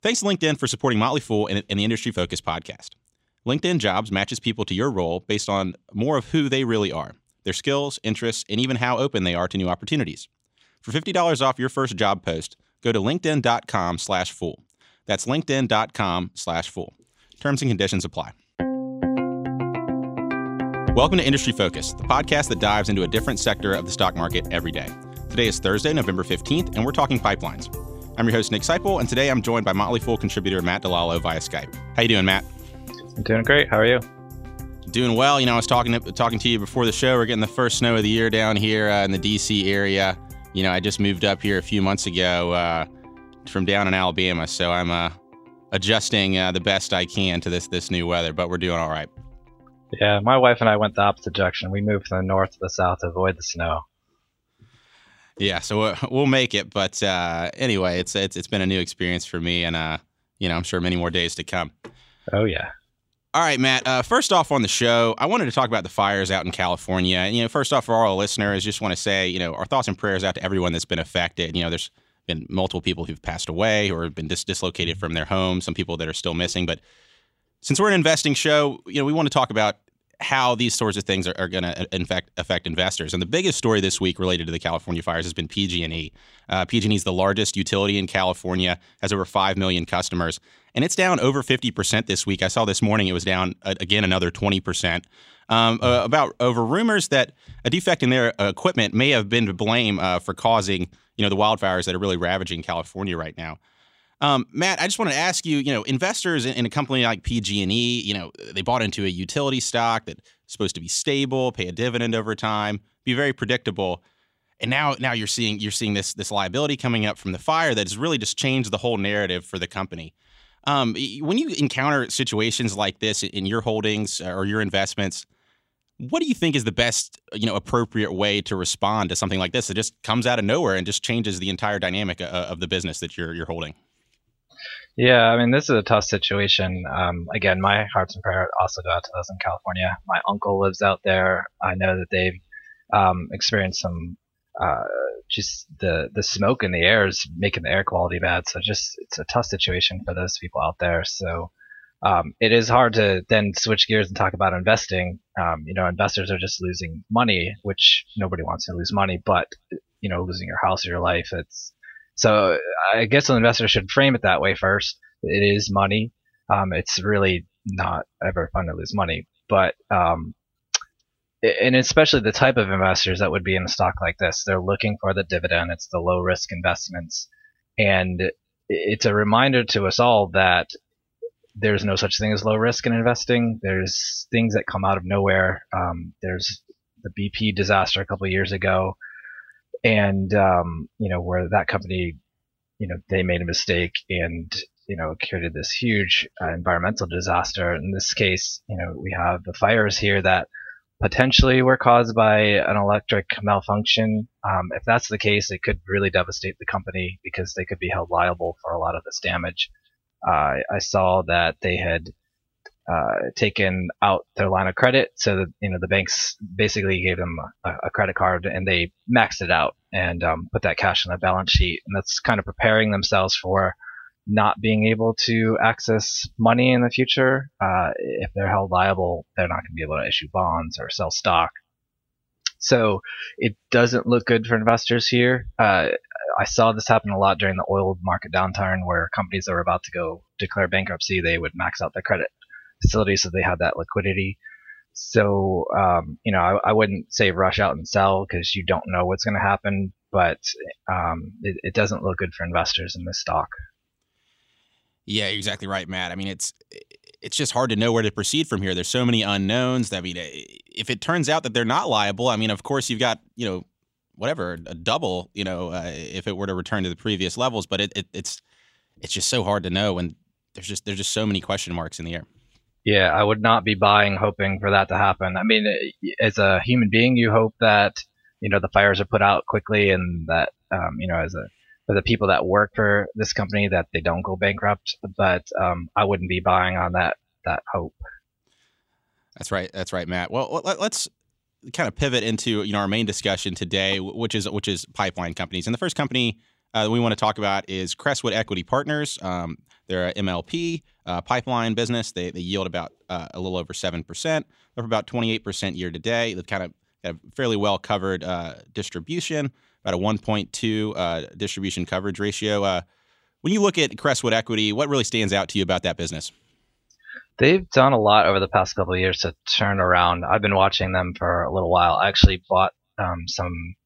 Thanks to LinkedIn for supporting Motley Fool and, and the Industry Focus podcast. LinkedIn Jobs matches people to your role based on more of who they really are, their skills, interests, and even how open they are to new opportunities. For $50 off your first job post, go to linkedin.com slash fool. That's linkedin.com slash fool. Terms and conditions apply. Welcome to Industry Focus, the podcast that dives into a different sector of the stock market every day. Today is Thursday, November 15th, and we're talking pipelines. I'm your host, Nick Sciple, and today I'm joined by Motley Fool contributor Matt DiLallo via Skype. How you doing, Matt? I'm doing great. How are you? Doing well. You know, I was talking to, talking to you before the show. We're getting the first snow of the year down here uh, in the D.C. area. You know, I just moved up here a few months ago uh, from down in Alabama, so I'm uh, adjusting uh, the best I can to this this new weather. But we're doing all right. Yeah, my wife and I went the opposite direction. We moved from the north to the south to avoid the snow. Yeah, so we'll make it. But uh, anyway, it's it's it's been a new experience for me, and uh, you know, I'm sure many more days to come. Oh yeah. All right, Matt. Uh, first off, on the show, I wanted to talk about the fires out in California. And, you know, first off, for all our listeners, just want to say, you know, our thoughts and prayers out to everyone that's been affected. You know, there's been multiple people who've passed away or have been dis- dislocated from their homes. Some people that are still missing. But since we're an investing show, you know, we want to talk about how these sorts of things are, are going to affect affect investors. And the biggest story this week related to the California fires has been PG&E. Uh, PG&E is the largest utility in California, has over five million customers, and it's down over fifty percent this week. I saw this morning it was down uh, again another twenty percent. Um, uh, about over rumors that a defect in their equipment may have been to blame uh, for causing you know the wildfires that are really ravaging California right now. Um, Matt, I just want to ask you, you know, investors in, in a company like PG&E, you know, they bought into a utility stock that's supposed to be stable, pay a dividend over time, be very predictable. And now, now you're seeing you're seeing this this liability coming up from the fire that has really just changed the whole narrative for the company. Um, when you encounter situations like this in your holdings or your investments, what do you think is the best, you know, appropriate way to respond to something like this that just comes out of nowhere and just changes the entire dynamic uh, of the business that you're you're holding? Yeah, I mean, this is a tough situation. Um, again, my hearts and prayers also go out to those in California. My uncle lives out there. I know that they've um, experienced some uh, just the the smoke in the air is making the air quality bad. So just it's a tough situation for those people out there. So um, it is hard to then switch gears and talk about investing. Um, you know, investors are just losing money, which nobody wants to lose money, but you know, losing your house or your life, it's so I guess an investor should frame it that way first. It is money. Um, it's really not ever fun to lose money, but um, and especially the type of investors that would be in a stock like this, they're looking for the dividend. It's the low risk investments, and it's a reminder to us all that there's no such thing as low risk in investing. There's things that come out of nowhere. Um, there's the BP disaster a couple years ago and um, you know where that company, you know, they made a mistake and you know created this huge uh, environmental disaster. In this case, you know, we have the fires here that potentially were caused by an electric malfunction. Um, if that's the case, it could really devastate the company because they could be held liable for a lot of this damage. Uh, I saw that they had uh, taken out their line of credit. So that, you know, the banks basically gave them a, a credit card and they maxed it out and um, put that cash on the balance sheet. And that's kind of preparing themselves for not being able to access money in the future. Uh, if they're held liable, they're not going to be able to issue bonds or sell stock. So it doesn't look good for investors here. Uh, I saw this happen a lot during the oil market downturn where companies that were about to go declare bankruptcy, they would max out their credit facility so they have that liquidity. So, um, you know, I, I, wouldn't say rush out and sell because you don't know what's going to happen, but um, it, it, doesn't look good for investors in this stock. Yeah, exactly right, Matt. I mean, it's it's just hard to know where to proceed from here. There's so many unknowns. I mean, if it turns out that they're not liable, I mean, of course you've got you know whatever a double, you know, uh, if it were to return to the previous levels. But it, it, it's it's just so hard to know and there's just there's just so many question marks in the air. Yeah, I would not be buying hoping for that to happen. I mean, as a human being, you hope that you know the fires are put out quickly and that um, you know as a for the people that work for this company that they don't go bankrupt. But um, I wouldn't be buying on that that hope. That's right. That's right, Matt. Well, let's kind of pivot into you know our main discussion today, which is which is pipeline companies. And the first company uh, we want to talk about is Crestwood Equity Partners. Um, they're an MLP uh, pipeline business. They, they yield about uh, a little over 7%. They're about 28% year to date. They've kind of got a fairly well covered uh, distribution, about a 1.2 uh, distribution coverage ratio. Uh, when you look at Crestwood Equity, what really stands out to you about that business? They've done a lot over the past couple of years to turn around. I've been watching them for a little while. I actually bought um, some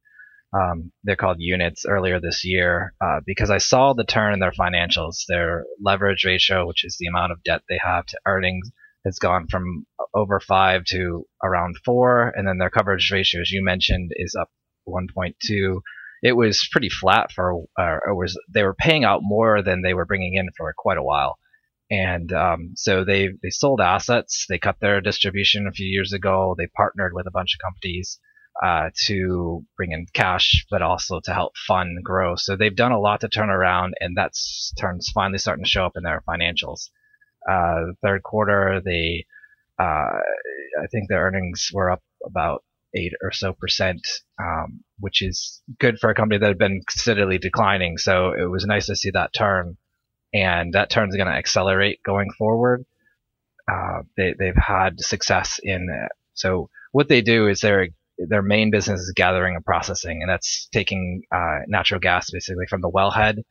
um, they're called units earlier this year uh, because I saw the turn in their financials. Their leverage ratio, which is the amount of debt they have to earnings, has gone from over five to around four, and then their coverage ratio, as you mentioned, is up 1.2. It was pretty flat for, uh, it was they were paying out more than they were bringing in for quite a while, and um, so they they sold assets. They cut their distribution a few years ago. They partnered with a bunch of companies uh, to bring in cash, but also to help fund growth. So they've done a lot to turn around, and that's turns finally starting to show up in their financials. Uh, third quarter, they, uh, I think their earnings were up about eight or so percent, um, which is good for a company that had been steadily declining. So it was nice to see that turn, and that turn is going to accelerate going forward. Uh, they, they've had success in so what they do is they're their main business is gathering and processing, and that's taking uh, natural gas basically from the wellhead,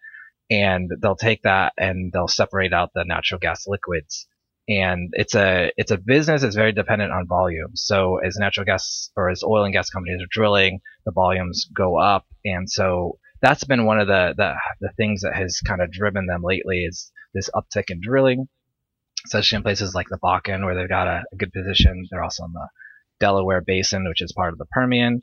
and they'll take that and they'll separate out the natural gas liquids. And it's a it's a business that's very dependent on volume. So as natural gas or as oil and gas companies are drilling, the volumes go up, and so that's been one of the the, the things that has kind of driven them lately is this uptick in drilling, especially in places like the Bakken where they've got a, a good position. They're also in the Delaware Basin, which is part of the Permian,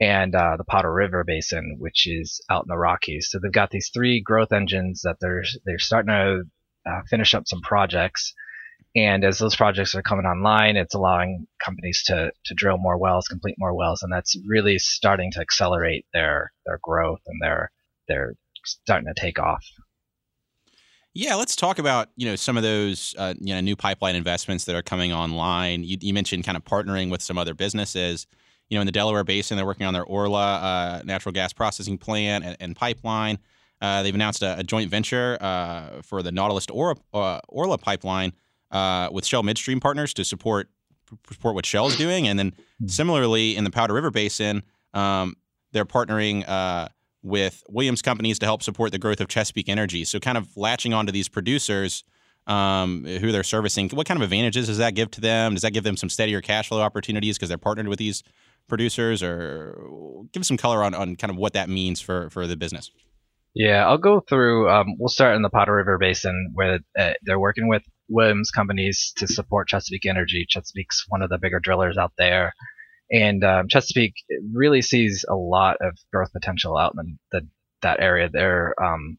and uh, the Powder River Basin, which is out in the Rockies. So they've got these three growth engines that they're they're starting to uh, finish up some projects. And as those projects are coming online, it's allowing companies to, to drill more wells, complete more wells, and that's really starting to accelerate their their growth and their they're starting to take off. Yeah, let's talk about you know some of those uh, you know new pipeline investments that are coming online. You, you, mentioned kind of partnering with some other businesses. You know, in the Delaware Basin, they're working on their Orla uh, natural gas processing plant and, and pipeline. Uh, they've announced a, a joint venture uh, for the Nautilus Orla, uh, Orla pipeline uh, with Shell Midstream Partners to support support what Shell's doing. And then hmm. similarly, in the Powder River Basin, um, they're partnering with Williams companies to help support the growth of Chesapeake Energy. So, kind of latching onto these producers um, who they're servicing, what kind of advantages does that give to them? Does that give them some steadier cash flow opportunities because they're partnered with these producers? Or give some color on, on kind of what that means for, for the business. Yeah, I'll go through. Um, we'll start in the Powder River Basin where uh, they're working with Williams companies to support Chesapeake Energy. Chesapeake's one of the bigger drillers out there. And um, Chesapeake really sees a lot of growth potential out in the, that area. Their um,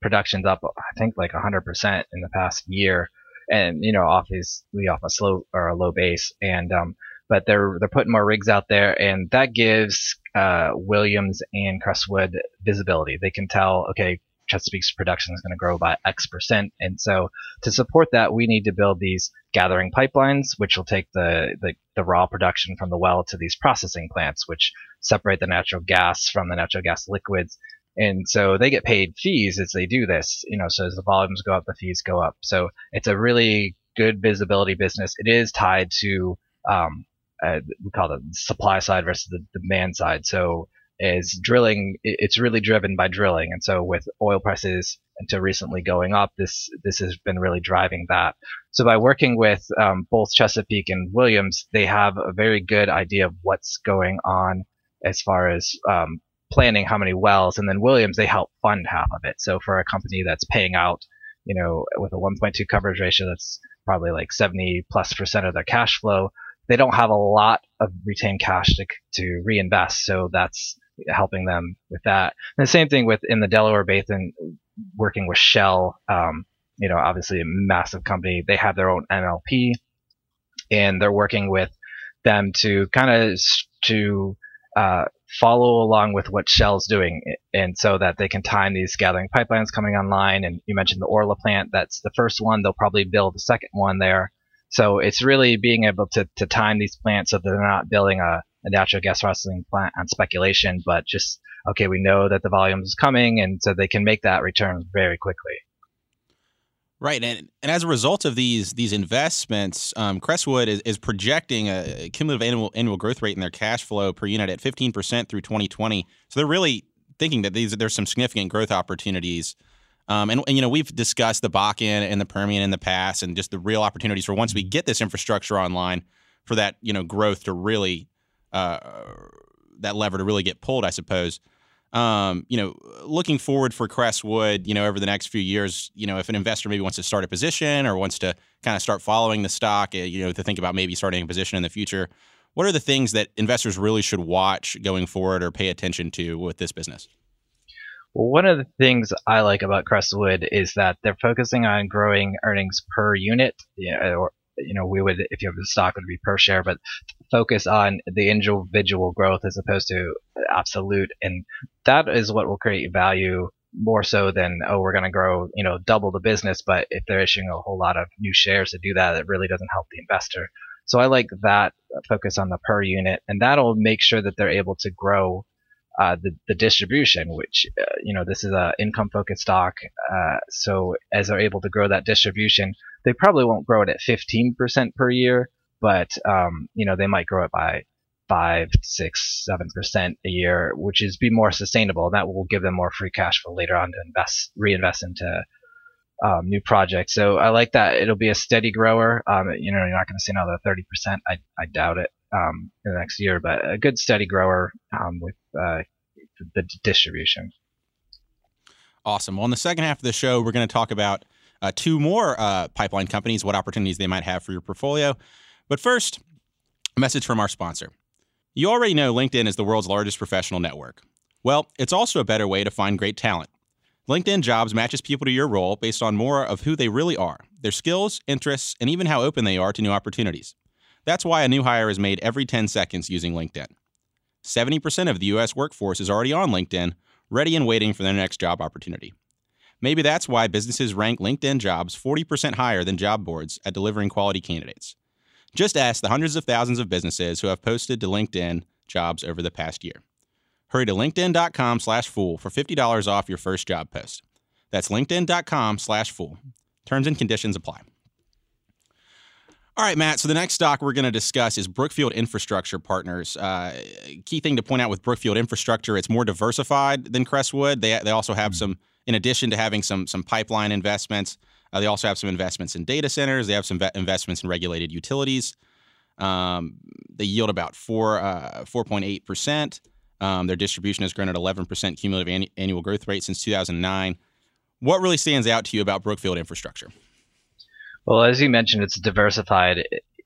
production's up, I think, like 100% in the past year, and you know, obviously off a slow or a low base. And um, but they're they're putting more rigs out there, and that gives uh, Williams and Crestwood visibility. They can tell, okay, Chesapeake's production is going to grow by X percent. And so to support that, we need to build these gathering pipelines, which will take the, the, the, raw production from the well to these processing plants, which separate the natural gas from the natural gas liquids. And so they get paid fees as they do this, you know, so as the volumes go up, the fees go up. So it's a really good visibility business. It is tied to, um, uh, we call it the supply side versus the demand side. So is drilling it's really driven by drilling. And so with oil prices until recently going up this this has been really driving that. So by working with um, both chesapeake and williams they have a very good idea of what's going on as far as um, planning how many wells. And then williams they help fund half of it. So for a company that's paying out you know with a 1.2 coverage ratio that's probably like 70 plus percent of their cash flow they don't have a lot of retained cash to, to reinvest. So that's helping them with that. And the same thing with in the Delaware Basin, working with Shell. Um, you know, obviously a massive company. They have their own MLP, and they're working with them to kind of to uh, follow along with what Shell's doing, and so that they can time these gathering pipelines coming online. And you mentioned the Orla plant; that's the first one. They'll probably build a second one there. So it's really being able to, to time these plants so they're not building a a natural gas processing plant on speculation, but just okay, we know that the volume is coming, and so they can make that return very quickly. Right, and, and as a result of these these investments, um, Crestwood is, is projecting a cumulative annual annual growth rate in their cash flow per unit at 15% through 2020. So they're really thinking that these there's some significant growth opportunities. Um, and, and, you know we've discussed the Bakken and the Permian in the past, and just the real opportunities for once we get this infrastructure online, for that you know growth to really uh, that lever to really get pulled, I suppose um, you know, looking forward for Crestwood, you know, over the next few years, you know, if an investor maybe wants to start a position or wants to kind of start following the stock, eh, you know, to think about maybe starting a position in the future, what are the things that investors really should watch going forward or pay attention to with this business? Well, one of the things I like about Crestwood is that they're focusing on growing earnings per unit, you know, or you know, we would, if you have the stock, would be per share, but focus on the individual growth as opposed to absolute. And that is what will create value more so than, oh, we're going to grow, you know, double the business. But if they're issuing a whole lot of new shares to do that, it really doesn't help the investor. So I like that focus on the per unit and that'll make sure that they're able to grow uh, the, the distribution, which, uh, you know, this is a income focused stock. Uh, so as they're able to grow that distribution, they probably won't grow it at 15% per year, but, um, you know, they might grow it by five, six, seven percent a year, which is be more sustainable. That will give them more free cash flow later on to invest, reinvest into um, new projects. So I like that. It'll be a steady grower. Um, you know, you're not going to see another 30%. I, I doubt it um, in the next year, but a good steady grower um, with uh, the distribution. Awesome. Well, in the second half of the show, we're going to talk about uh, two more uh, pipeline companies, what opportunities they might have for your portfolio. But first, a message from our sponsor. You already know LinkedIn is the world's largest professional network. Well, it's also a better way to find great talent. LinkedIn Jobs matches people to your role based on more of who they really are, their skills, interests, and even how open they are to new opportunities. That's why a new hire is made every 10 seconds using LinkedIn. 70% of the US workforce is already on LinkedIn, ready and waiting for their next job opportunity. Maybe that's why businesses rank LinkedIn jobs 40% higher than job boards at delivering quality candidates. Just ask the hundreds of thousands of businesses who have posted to LinkedIn jobs over the past year. Hurry to linkedin.com slash fool for $50 off your first job post. That's linkedin.com slash fool. Terms and conditions apply. All right, Matt. So the next stock we're going to discuss is Brookfield Infrastructure Partners. Uh, key thing to point out with Brookfield Infrastructure, it's more diversified than Crestwood. They they also have mm-hmm. some, in addition to having some some pipeline investments, uh, they also have some investments in data centers. They have some investments in regulated utilities. Um, they yield about four uh, four point eight percent. Um, their distribution has grown at eleven percent cumulative annual growth rate since two thousand nine. What really stands out to you about Brookfield Infrastructure? Well, as you mentioned, it's diversified.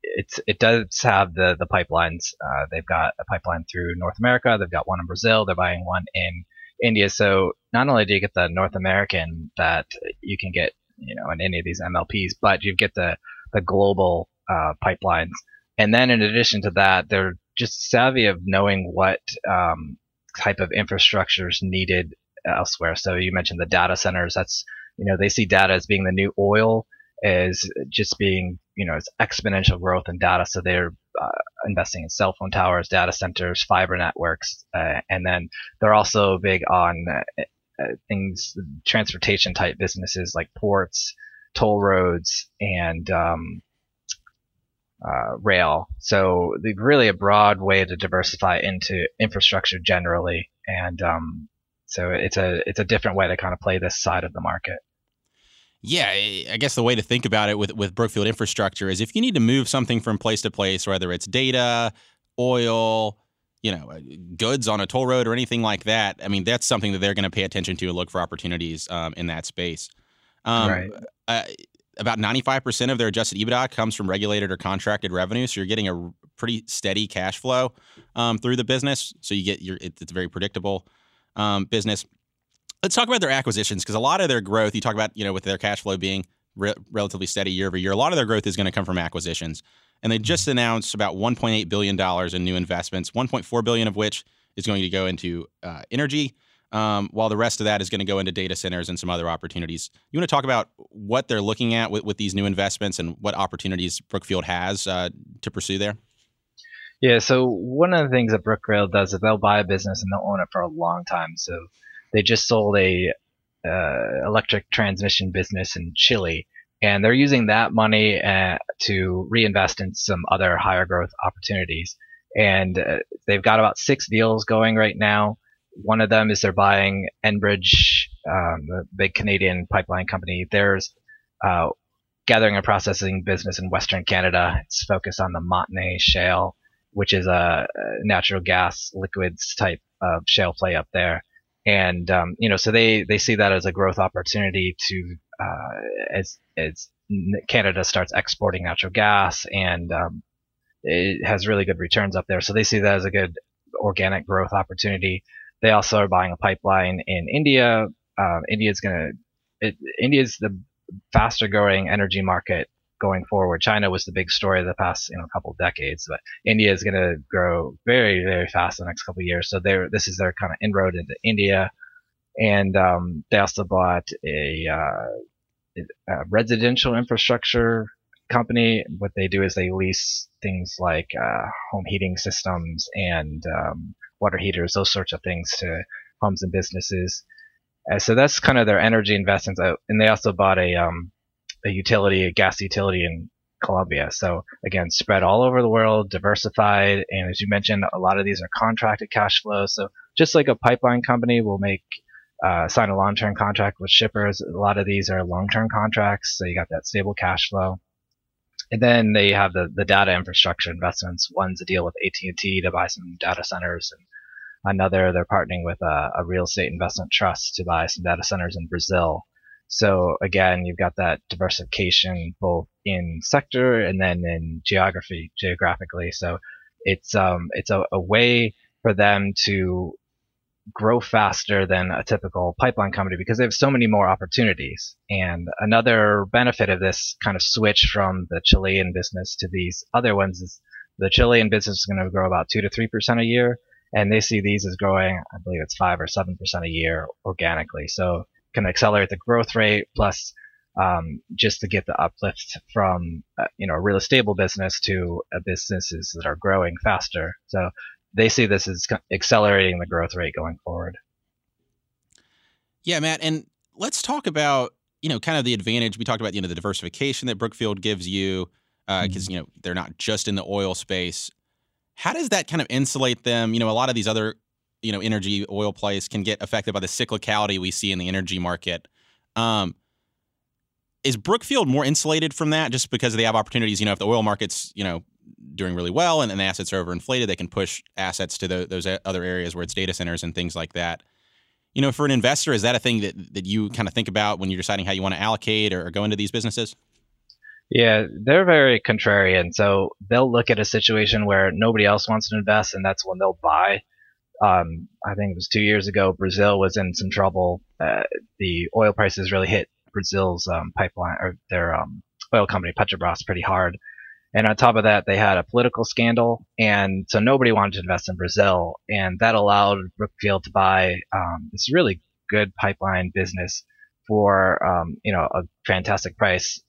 it's it does have the the pipelines. Uh, they've got a pipeline through North America. They've got one in Brazil. They're buying one in India. So not only do you get the North American that you can get, you know, in any of these MLPs, but you get the the global uh, pipelines. And then in addition to that, they're just savvy of knowing what um, type of infrastructure is needed elsewhere. So you mentioned the data centers. That's you know they see data as being the new oil is just being, you know, it's exponential growth in data. So they're uh, investing in cell phone towers, data centers, fiber networks, uh, and then they're also big on uh, uh things, transportation type businesses like ports, toll roads, and um, uh, rail. So really a broad way to diversify into infrastructure generally, and um, so it's a it's a different way to kind of play this side of the market. Yeah, I guess the way to think about it with, with Brookfield infrastructure is if you need to move something from place to place, whether it's data, oil, you know, uh, goods on a toll road or anything like that, I mean, that's something that they're going to pay attention to and look for opportunities um, in that space. Um, right. Uh, about 95% of their adjusted EBITDA comes from regulated or contracted revenue. So you're getting a pretty steady cash flow um, through the business. So you get your, it's a very predictable um, business. Let's talk about their acquisitions because a lot of their growth, you talk about, you know, with their cash flow being re- relatively steady year over year, a lot of their growth is going to come from acquisitions. And they just mm-hmm. announced about 1.8 billion dollars in new investments, 1.4 billion of which is going to go into uh, energy, um, while the rest of that is going to go into data centers and some other opportunities. You want to talk about what they're looking at with, with these new investments and what opportunities Brookfield has uh, to pursue there? Yeah, so one of the things that Brookfield does is they'll buy a business and they'll own it for a long time. So they just sold a uh, electric transmission business in Chile, and they're using that money uh, to reinvest in some other higher growth opportunities. And uh, they've got about six deals going right now. One of them is they're buying Enbridge, um, the big Canadian pipeline company. There's uh, gathering and processing business in Western Canada. It's focused on the Montney Shale, which is a, natural gas liquids type of shale play up there. And um, you know, so they they see that as a growth opportunity to uh, as as Canada starts exporting natural gas and um, it has really good returns up there. So they see that as a good organic growth opportunity. They also are buying a pipeline in India. India is going to India is the faster growing energy market going forward. China was the big story of the past you know couple decades, but India is going to grow very very fast in the next couple of years. So they this is their kind of inroad into India, and um, they also bought a, uh, a, residential infrastructure company. What they do is they lease things like uh, home heating systems and um, water heaters, those sorts of things to homes and businesses. Uh, so that's kind of their energy investments. Uh, and they also bought a um, a utility, a gas utility in Colombia. So again, spread all over the world, diversified, and as you mentioned, a lot of these are contracted cash flows. So just like a pipeline company will make uh, sign a long-term contract with shippers, a lot of these are long-term contracts. So you got that stable cash flow. And then they have the, the data infrastructure investments. One's a deal with AT&T to buy some data centers and Another, they're partnering with a, a real estate investment trust to buy some data centers in Brazil. So again, you've got that diversification both in sector and then in geography, geographically. So it's um, it's a, a way for them to grow faster than a typical pipeline company because they have so many more opportunities. And another benefit of this kind of switch from the Chilean business to these other ones is the Chilean business is going to grow about two to three percent a year, and they see these as growing, I believe it's five or seven percent a year organically. So can accelerate the growth rate plus um, just to get the uplift from uh, you know a really stable business to businesses that are growing faster. So they see this as accelerating the growth rate going forward. Yeah, Matt, and let's talk about you know kind of the advantage we talked about. You know the diversification that Brookfield gives you because uh, mm-hmm. you know they're not just in the oil space. How does that kind of insulate them? You know, a lot of these other, you know, energy oil plays can get affected by the cyclicality we see in the energy market. Um, is Brookfield more insulated from that just because they have opportunities? You know, if the oil market's, you know, doing really well and, and the assets are overinflated, they can push assets to the, those other areas where it's data centers and things like that. You know, for an investor, is that a thing that, that you kind of think about when you're deciding how you want to allocate or, or go into these businesses? Yeah, they're very contrarian. So they'll look at a situation where nobody else wants to invest, and that's when they'll buy. Um, I think it was two years ago, Brazil was in some trouble. Uh, the oil prices really hit Brazil's um, pipeline or their um, oil company Petrobras pretty hard. And on top of that, they had a political scandal, and so nobody wanted to invest in Brazil, and that allowed Brookfield to buy um, this really good pipeline business for um, you know a fantastic price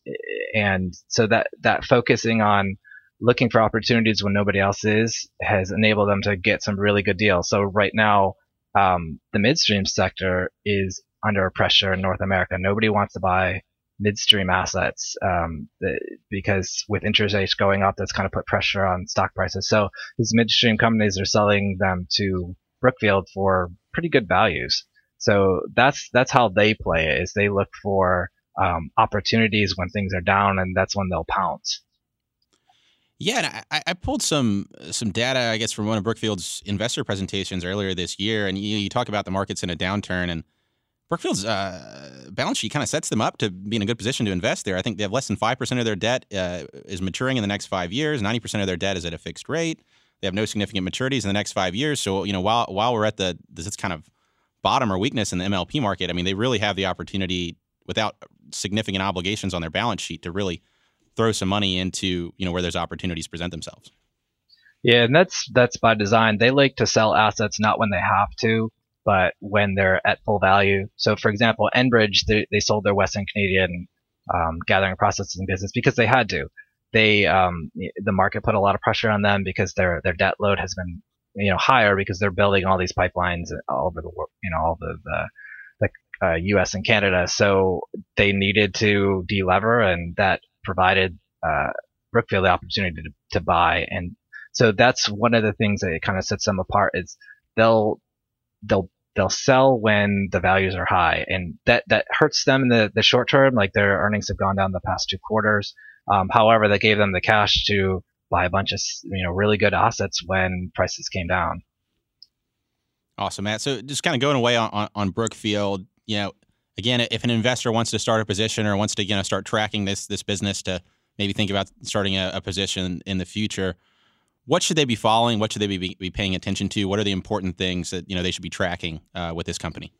and so that that focusing on looking for opportunities when nobody else is has enabled them to get some really good deals. So right now, um, the midstream sector is under pressure in North America. Nobody wants to buy midstream assets um, because with interest rates going up, that's kind of put pressure on stock prices. So these midstream companies are selling them to Brookfield for pretty good values. So that's that's how they play it. Is they look for um, opportunities when things are down, and that's when they'll pounce. Yeah, I, I, pulled some some data, I guess, from one of Brookfield's investor presentations earlier this year, and you, you talk about the markets in a downturn, and Brookfield's uh, balance sheet kind of sets them up to be in a good position to invest there. I think they have less than five percent of their debt uh, is maturing in the next five years. Ninety percent of their debt is at a fixed rate. They have no significant maturities in the next five years. So you know, while while we're at the this kind of bottom or weakness in the MLP market, I mean, they really have the opportunity without significant obligations on their balance sheet to really throw some money into you know where those opportunities present themselves. Yeah, and that's that's by design. They like to sell assets not when they have to, but when they're at full value. So, for example, Enbridge they, they sold their Western Canadian um, gathering processing business because they had to. they um, the market put a lot of pressure on them because their their debt load has been you know higher because they're building all these pipelines all over the world, you know, all the the, uh, U.S. and Canada. So they needed to delever, and that provided uh, Brookfield the opportunity to, to buy. And so that's one of the things that kind of sets them apart is they'll they'll they'll sell when the values are high, and that that hurts them in the the short term. Like their earnings have gone down the past two quarters. Um, however, that gave them the cash to buy a bunch of you know really good assets when prices came down. Awesome, Matt. So just kind of going away on, on, on Brookfield, you know, again, if an investor wants to start a position or wants to you know start tracking this this business to maybe think about starting a, a position in the future, what should they be following? What should they be, be paying attention to? What are the important things that you know they should be tracking uh, with this company?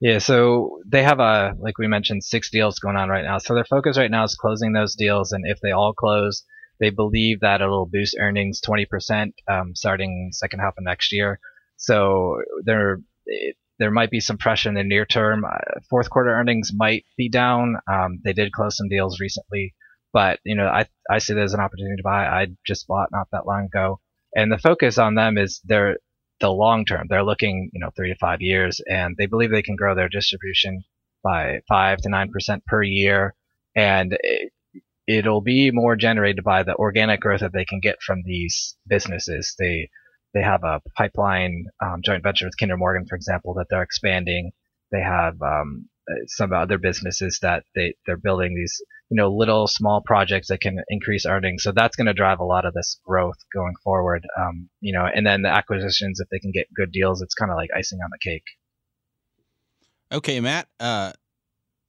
Yeah, so they have a like we mentioned six deals going on right now. So their focus right now is closing those deals, and if they all close, they believe that it'll boost earnings 20% um, starting second half of next year. So there there might be some pressure in the near term. Uh, fourth quarter earnings might be down. Um, they did close some deals recently, but you know I I see there's an opportunity to buy. I just bought not that long ago, and the focus on them is they're the long term. They're looking you know three to five years, and they believe they can grow their distribution by five to nine percent per year, and it, it'll be more generated by the organic growth that they can get from these businesses. They they have a pipeline um, joint venture with Kinder Morgan, for example, that they're expanding. They have um, some other businesses that they they're building these you know little small projects that can increase earnings. So that's going to drive a lot of this growth going forward. Um, you know, and then the acquisitions, if they can get good deals, it's kind of like icing on the cake. Okay, Matt. Uh,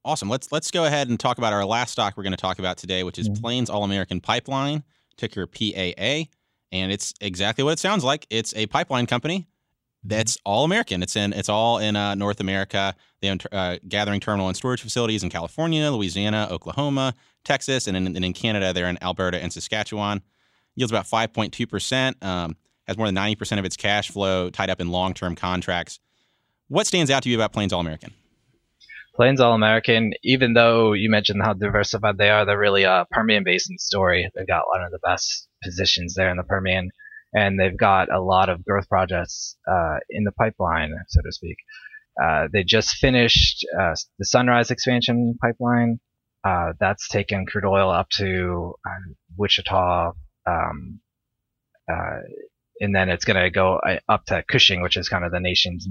awesome. Let's let's go ahead and talk about our last stock we're going to talk about today, which is mm-hmm. Plains All American Pipeline, ticker PAA, and it's exactly what it sounds like. It's a pipeline company mm-hmm. that's all American. It's in it's all in uh, North America. They own uh, gathering terminal and storage facilities in California, Louisiana, Oklahoma, Texas, and in, and in Canada they're in Alberta and Saskatchewan. Yields about 5.2 percent. Um, has more than 90 percent of its cash flow tied up in long term contracts. What stands out to you about Plains All American? Plains All American, even though you mentioned how diversified they are, they're really a Permian Basin story. They've got one of the best positions there in the Permian, and they've got a lot of growth projects uh, in the pipeline, so to speak. Uh, they just finished uh, the Sunrise expansion pipeline. Uh, that's taken crude oil up to uh, Wichita, um, uh, and then it's going to go up to Cushing, which is kind of the nation's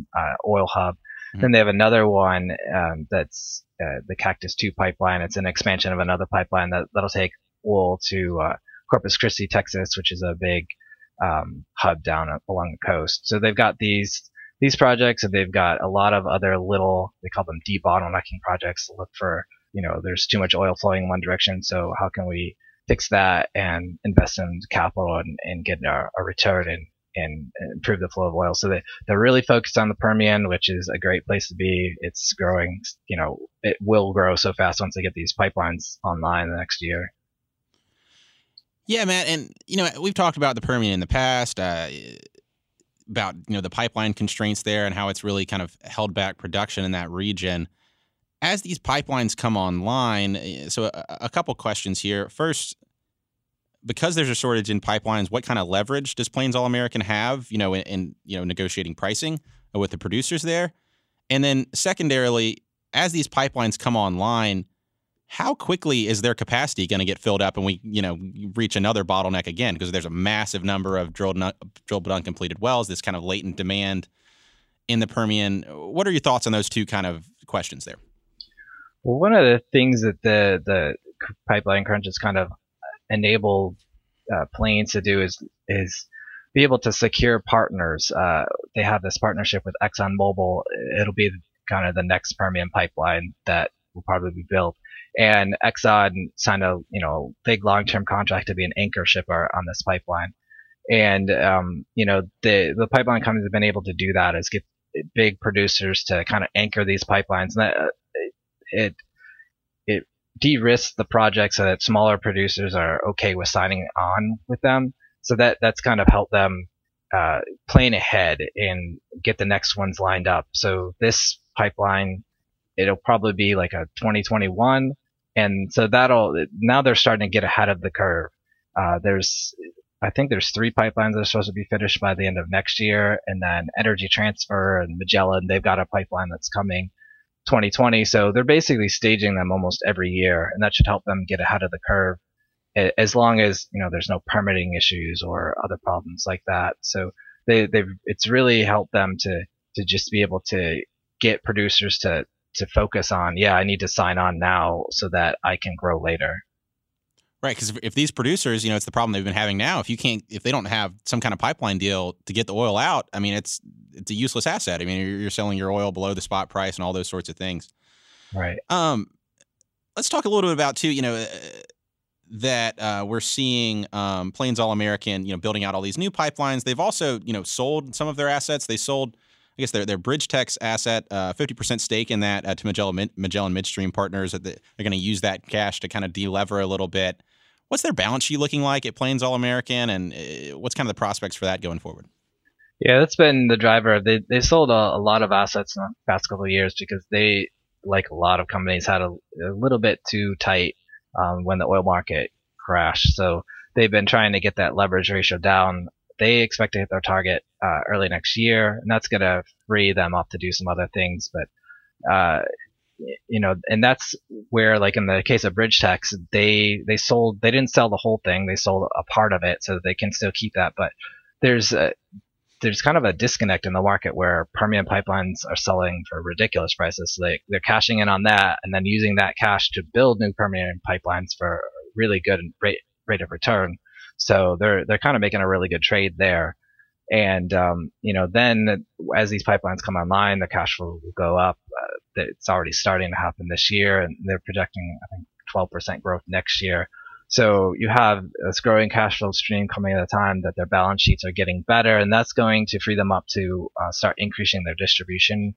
oil hub Mm-hmm. Then they have another one um, that's uh, the Cactus 2 pipeline. It's an expansion of another pipeline that, that'll take oil to uh, Corpus Christi, Texas, which is a big um, hub down along the coast. So they've got these these projects, and they've got a lot of other little they call them debottlenecking projects to look for. You know, there's too much oil flowing in one direction, so how can we fix that and invest in capital and, and get a, a return and and, improve the flow of oil. So they, they're really focused on the Permian, which is a great place to be. It's growing, you know, it will grow so fast once they get these pipelines online the next year. Yeah, man. And, you know, we've talked about the Permian in the past, uh, about, you know, the pipeline constraints there and how it's really kind of held back production in that region. As these pipelines come online, eh, so a, a couple questions here. First, because there's a shortage in pipelines, what kind of leverage does Plains All American have, you know, in, in, you know negotiating pricing with the producers there? And then secondarily, as these pipelines come online, how quickly is their capacity going to get filled up and we, you know, reach another bottleneck again? Because there's a massive number of drilled, drilled but uncompleted wells, this kind of latent demand in the Permian. What are your thoughts on those two kind of questions there? Well, one of the things that the the pipeline crunch is kind of enable uh, Plains to do is is be able to secure partners. Uh, they have this partnership with ExxonMobil. It'll be kind of the next Permian pipeline that will probably be built. And Exxon signed a you know big long term contract to be an anchor shipper on this pipeline. And um, you know the the pipeline companies have been able to do that is get big producers to kind of anchor these pipelines. And that uh, it de-risk the project so that smaller producers are okay with signing on with them. So that that's kind of helped them uh, plan ahead and get the next ones lined up. So this pipeline, it'll probably be like a 2021 and so that'll now they're starting to get ahead of the curve. Uh, there's I think there's three pipelines that are supposed to be finished by the end of next year, and then Energy Transfer and Magellan they've got a pipeline that's coming 2020. So they're basically staging them almost every year, and that should help them get ahead of the curve. As long as you know there's no permitting issues or other problems like that. So they they've it's really helped them to to just be able to get producers to to focus on. Yeah, I need to sign on now so that I can grow later. Right, because if, if, these producers, you know, it's the problem they've been having now. If you can't, if they don't have some kind of pipeline deal to get the oil out, I mean, it's it's a useless asset. I mean, you're, you're selling your oil below the spot price and all those sorts of things. Right. Um, let's talk a little bit about too. You know, uh, that uh, we're seeing um, Plains All American, you know, building out all these new pipelines. They've also, you know, sold some of their assets. They sold I guess their their BridgeTex asset, uh, fifty uh, percent stake in that uh, to Magellan Magellan Midstream Partners. That they're going to use that cash to kind of delever a little bit. What's their balance sheet looking like at Plains All American, and uh, what's kind of the prospects for that going forward? Yeah, that's been the driver. They they sold a, a lot of assets in the past couple of years because they, like a lot of companies, had a, a little bit too tight um, when the oil market crashed. So they've been trying to get that leverage ratio down. They expect to hit their target uh, early next year, and that's going to free them up to do some other things. But uh, you know, and that's where, like in the case of bridge BridgeTex, they they sold they didn't sell the whole thing; they sold a part of it, so they can still keep that. But there's a, there's kind of a disconnect in the market where Permian pipelines are selling for ridiculous prices. So they they're cashing in on that and then using that cash to build new Permian pipelines for a really good rate rate of return. So they're they're kind of making a really good trade there. And um, you know, then as these pipelines come online, the cash flow will go up. Uh, it's already starting to happen this year, and they're projecting, I think, 12% growth next year. So you have this growing cash flow stream coming at a time that their balance sheets are getting better, and that's going to free them up to uh, start increasing their distribution.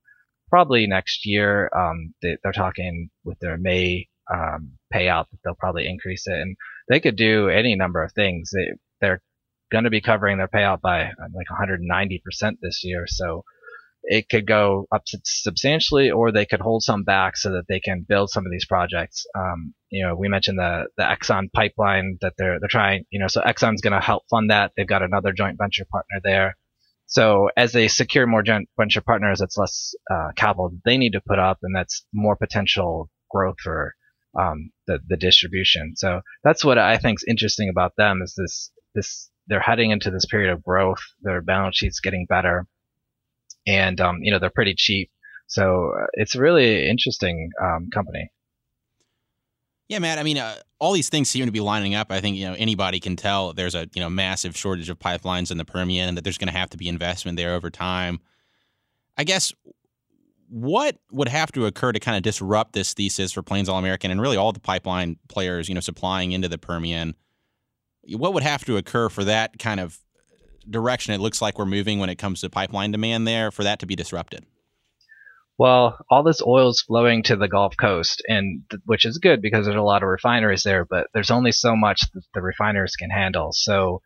Probably next year, um, they, are talking with their May um, payout that they'll probably increase it, and they could do any number of things. They, they're going to be covering their payout by like 190% this year. So it could go up substantially, or they could hold some back so that they can build some of these projects. Um, you know, we mentioned the the Exxon pipeline that they're they're trying. You know, so Exxon's going to help fund that. They've got another joint venture partner there. So as they secure more joint venture partners, it's less uh, capital they need to put up, and that's more potential growth for um, the the distribution. So that's what I think is interesting about them is this this they're heading into this period of growth. Their balance sheet's getting better, and um, you know they're pretty cheap. So uh, it's a really interesting um, company. Yeah, Matt. I mean, uh, all these things seem to be lining up. I think you know anybody can tell there's a you know massive shortage of pipelines in the Permian, and that there's going to have to be investment there over time. I guess what would have to occur to kind of disrupt this thesis for Plains All American and really all the pipeline players, you know, supplying into the Permian? What would have to occur for that kind of direction it looks like we're moving when it comes to pipeline demand there for that to be disrupted? Well, all this oil is flowing to the Gulf Coast, and which is good because there's a lot of refineries there, but there's only so much that the refiners can handle. So,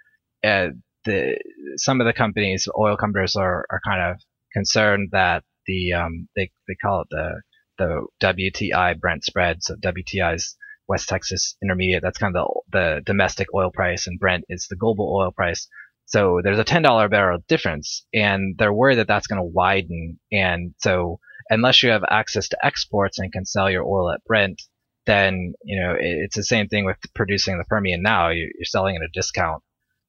uh, the some of the companies, oil companies, are, are kind of concerned that the um, they they call it the the WTI Brent spread. So WTI is West Texas Intermediate. That's kind of the, the domestic oil price, and Brent is the global oil price. So there's a $10 barrel difference, and they're worried that that's going to widen. And so unless you have access to exports and can sell your oil at Brent, then you know it's the same thing with producing the Permian now. You're selling at a discount.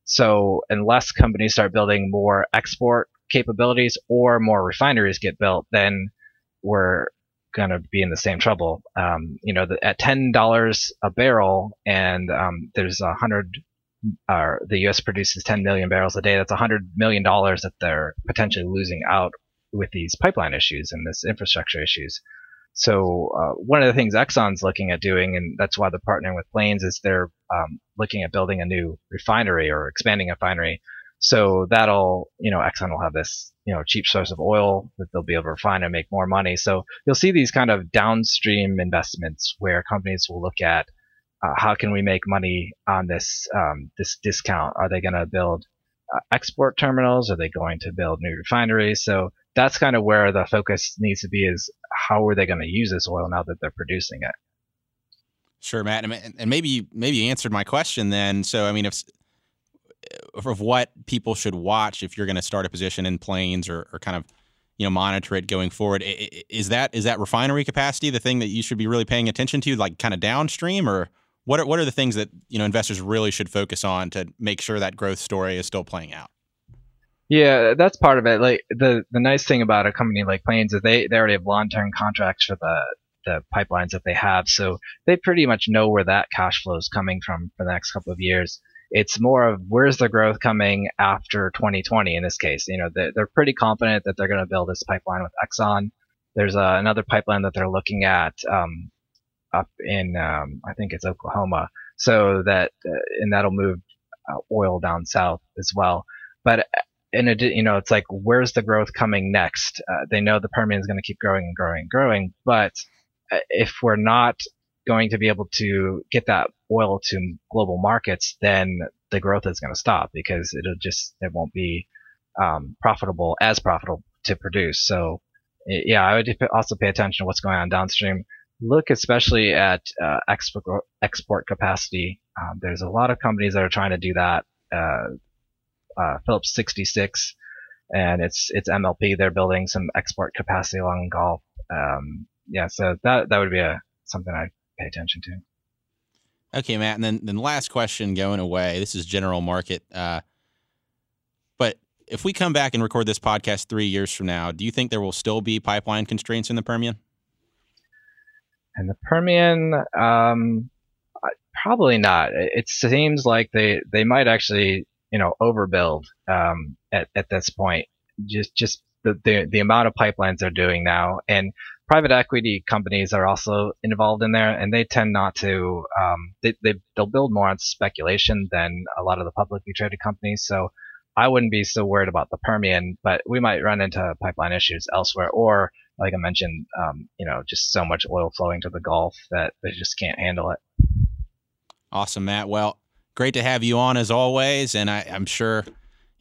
So unless companies start building more export capabilities or more refineries get built, then we're going to be in the same trouble. Um, you know, the, at ten dollars a barrel, and um, there's a hundred. Uh, the U.S. produces 10 million barrels a day. That's a 100 million dollars that they're potentially losing out with these pipeline issues and this infrastructure issues. So uh, one of the things Exxon's looking at doing, and that's why they're partnering with Plains, is they're um, looking at building a new refinery or expanding a refinery so that'll, you know, Exxon will have this, you know, cheap source of oil that they'll be able to refine and make more money. So you'll see these kind of downstream investments where companies will look at uh, how can we make money on this um, this discount? Are they going to build uh, export terminals? Are they going to build new refineries? So that's kind of where the focus needs to be: is how are they going to use this oil now that they're producing it? Sure, Matt, and maybe maybe you answered my question then. So, I mean, if of what people should watch if you're going to start a position in Plains or, or kind of you know monitor it going forward, is that is that refinery capacity the thing that you should be really paying attention to, like kind of downstream, or what are, what are the things that you know investors really should focus on to make sure that growth story is still playing out? Yeah, that's part of it. Like the the nice thing about a company like Plains is they they already have long term contracts for the the pipelines that they have. So they pretty much know where that cash flow is coming from for the next couple of years. It's more of where's the growth coming after 2020 in this case. You know, they're, they're pretty confident that they're going to build this pipeline with Exxon. There's uh, another pipeline that they're looking at um, up in, um, I think it's Oklahoma. So that, uh, and that'll move uh, oil down south as well. But in a, you know, it's like, where's the growth coming next? Uh, they know the Permian is going to keep growing and growing and growing, but if we're not going to be able to get that oil to global markets, then the growth is going to stop because it'll just it won't be um, profitable as profitable to produce. So yeah, I would also pay attention to what's going on downstream. Look especially at uh, export export capacity. Um, there's a lot of companies that are trying to do that. Uh, uh, Phillips 66, and it's it's MLP. They're building some export capacity along the Gulf. Um, yeah, so that that would be a something I'd pay attention to. Okay, Matt, and then then last question going away. This is general market, uh, but if we come back and record this podcast three years from now, do you think there will still be pipeline constraints in the Permian? In the Permian, um, probably not. It seems like they they might actually you know overbuild um, at at this point. Just just the, the the amount of pipelines they're doing now, and private equity companies are also involved in there, and they tend not to. Um, they, they they'll build more on speculation than a lot of the publicly traded companies. So I wouldn't be so worried about the Permian, but we might run into pipeline issues elsewhere, or like I mentioned, um, you know, just so much oil flowing to the Gulf that they just can't handle it. Awesome, Matt. Well, great to have you on as always, and I, I'm sure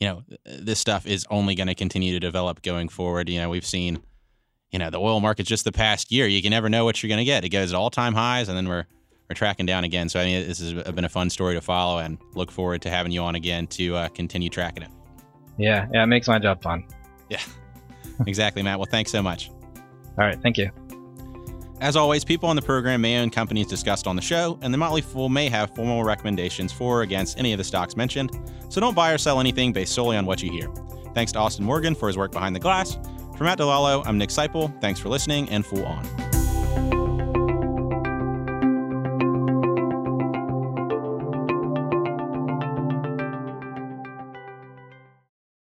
you know this stuff is only going to continue to develop going forward. You know, we've seen you know, the oil markets just the past year, you can never know what you're going to get. It goes at all time highs and then we're, we're tracking down again. So, I mean, this has been a fun story to follow and look forward to having you on again to uh, continue tracking it. Yeah. Yeah. It makes my job fun. Yeah. exactly, Matt. Well, thanks so much. All right. Thank you. As always, people on the program may own companies discussed on the show, and the Motley Fool may have formal recommendations for or against any of the stocks mentioned, so don't buy or sell anything based solely on what you hear. Thanks to Austin Morgan for his work behind the glass. For Matt DiLallo, I'm Nick Sciple. Thanks for listening and Fool On.